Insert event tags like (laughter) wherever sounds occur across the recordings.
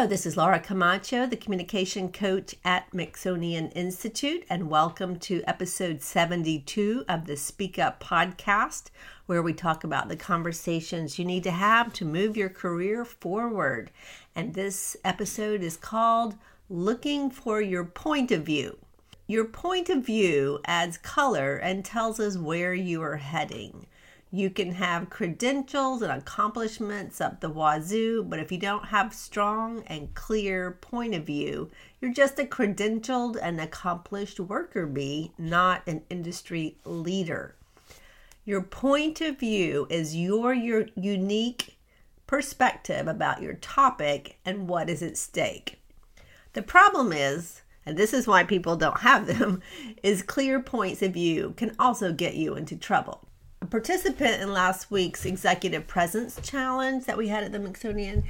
Hello, this is Laura Camacho, the communication coach at Mixonian Institute, and welcome to episode 72 of the Speak Up podcast, where we talk about the conversations you need to have to move your career forward. And this episode is called Looking for Your Point of View. Your point of view adds color and tells us where you are heading. You can have credentials and accomplishments up the wazoo, but if you don't have strong and clear point of view, you're just a credentialed and accomplished worker bee, not an industry leader. Your point of view is your your unique perspective about your topic and what is at stake. The problem is, and this is why people don't have them, (laughs) is clear points of view can also get you into trouble participant in last week's executive presence challenge that we had at the Mixonian,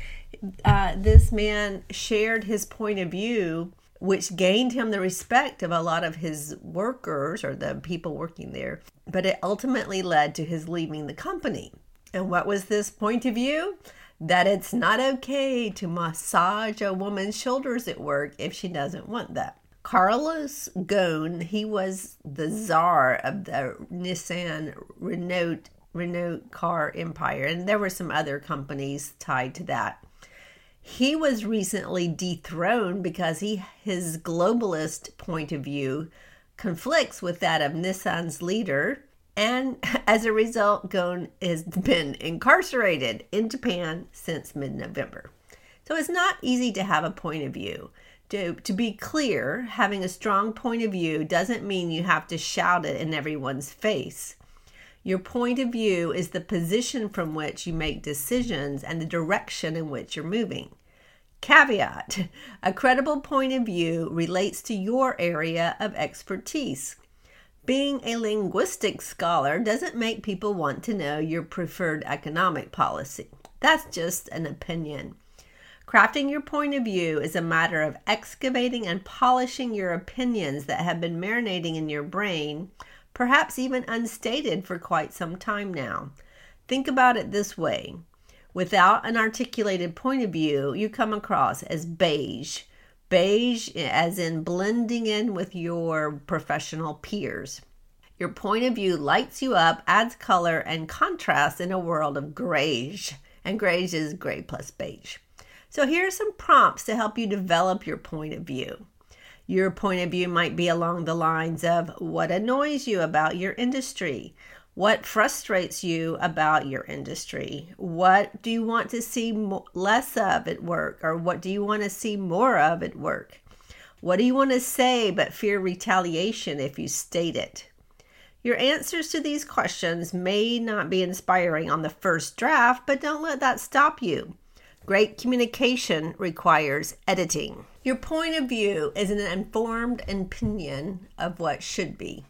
uh, this man shared his point of view, which gained him the respect of a lot of his workers or the people working there. But it ultimately led to his leaving the company. And what was this point of view? That it's not okay to massage a woman's shoulders at work if she doesn't want that. Carlos Ghosn, he was the czar of the Nissan Renault Renault car empire, and there were some other companies tied to that. He was recently dethroned because he his globalist point of view conflicts with that of Nissan's leader, and (laughs) as a result, Ghosn has been incarcerated in Japan since mid-November. So it's not easy to have a point of view to, to be clear, having a strong point of view doesn't mean you have to shout it in everyone's face. Your point of view is the position from which you make decisions and the direction in which you're moving. Caveat (laughs) A credible point of view relates to your area of expertise. Being a linguistic scholar doesn't make people want to know your preferred economic policy. That's just an opinion. Crafting your point of view is a matter of excavating and polishing your opinions that have been marinating in your brain, perhaps even unstated for quite some time now. Think about it this way without an articulated point of view, you come across as beige. Beige, as in blending in with your professional peers. Your point of view lights you up, adds color and contrast in a world of grayish. And grayish is gray plus beige. So here are some prompts to help you develop your point of view. Your point of view might be along the lines of what annoys you about your industry? What frustrates you about your industry? What do you want to see less of at work? Or what do you want to see more of at work? What do you want to say but fear retaliation if you state it? Your answers to these questions may not be inspiring on the first draft, but don't let that stop you. Great communication requires editing. Your point of view is an informed opinion of what should be.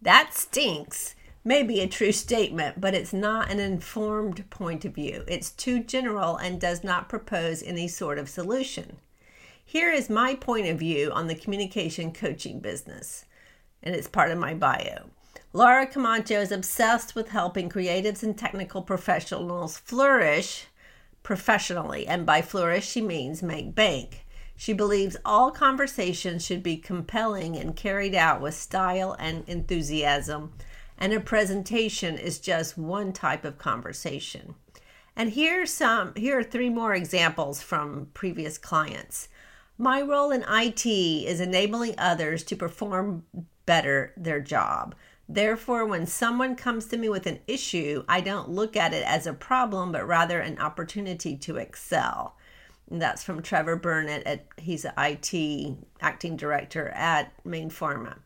That stinks may be a true statement, but it's not an informed point of view. It's too general and does not propose any sort of solution. Here is my point of view on the communication coaching business, and it's part of my bio. Laura Camacho is obsessed with helping creatives and technical professionals flourish professionally, and by flourish, she means make bank. She believes all conversations should be compelling and carried out with style and enthusiasm, and a presentation is just one type of conversation. And here's some here are three more examples from previous clients. My role in IT is enabling others to perform better their job. Therefore, when someone comes to me with an issue, I don't look at it as a problem, but rather an opportunity to excel. And that's from Trevor Burnett. At, he's an IT acting director at Mayne Pharma.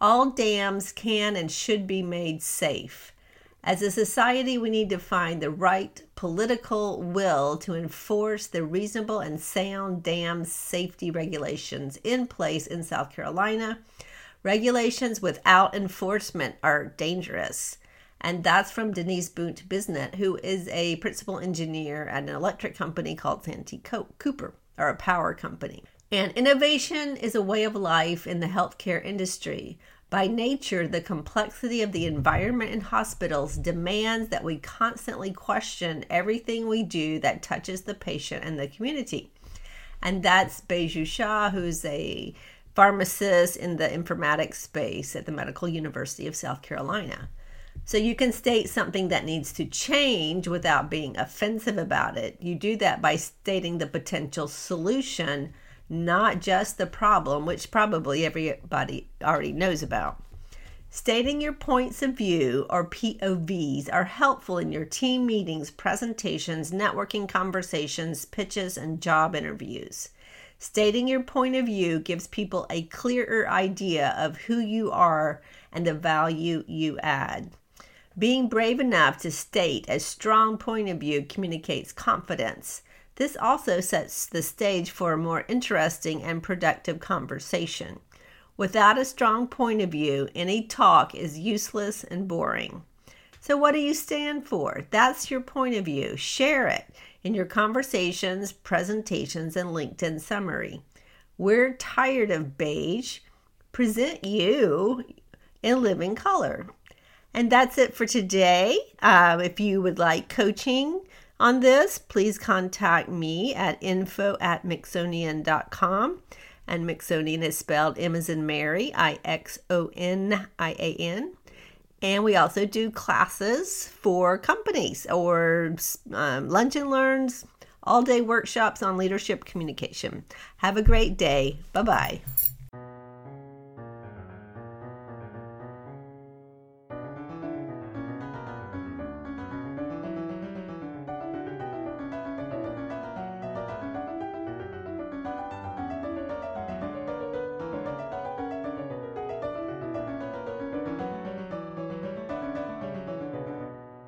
All dams can and should be made safe. As a society, we need to find the right political will to enforce the reasonable and sound dam safety regulations in place in South Carolina Regulations without enforcement are dangerous. And that's from Denise Boont Bisnet, who is a principal engineer at an electric company called Santee Cooper, or a power company. And innovation is a way of life in the healthcare industry. By nature, the complexity of the environment in hospitals demands that we constantly question everything we do that touches the patient and the community. And that's Beju Shah, who's a pharmacist in the informatics space at the Medical University of South Carolina. So you can state something that needs to change without being offensive about it. You do that by stating the potential solution, not just the problem, which probably everybody already knows about. Stating your points of view or POVs are helpful in your team meetings, presentations, networking conversations, pitches, and job interviews. Stating your point of view gives people a clearer idea of who you are and the value you add. Being brave enough to state a strong point of view communicates confidence. This also sets the stage for a more interesting and productive conversation. Without a strong point of view, any talk is useless and boring. So, what do you stand for? That's your point of view. Share it in your conversations, presentations, and LinkedIn summary. We're tired of beige. Present you in living color. And that's it for today. Um, if you would like coaching on this, please contact me at info at mixonian.com. And Mixonian is spelled M as in Mary, I X O N I A N. And we also do classes for companies or um, lunch and learns, all day workshops on leadership communication. Have a great day. Bye bye.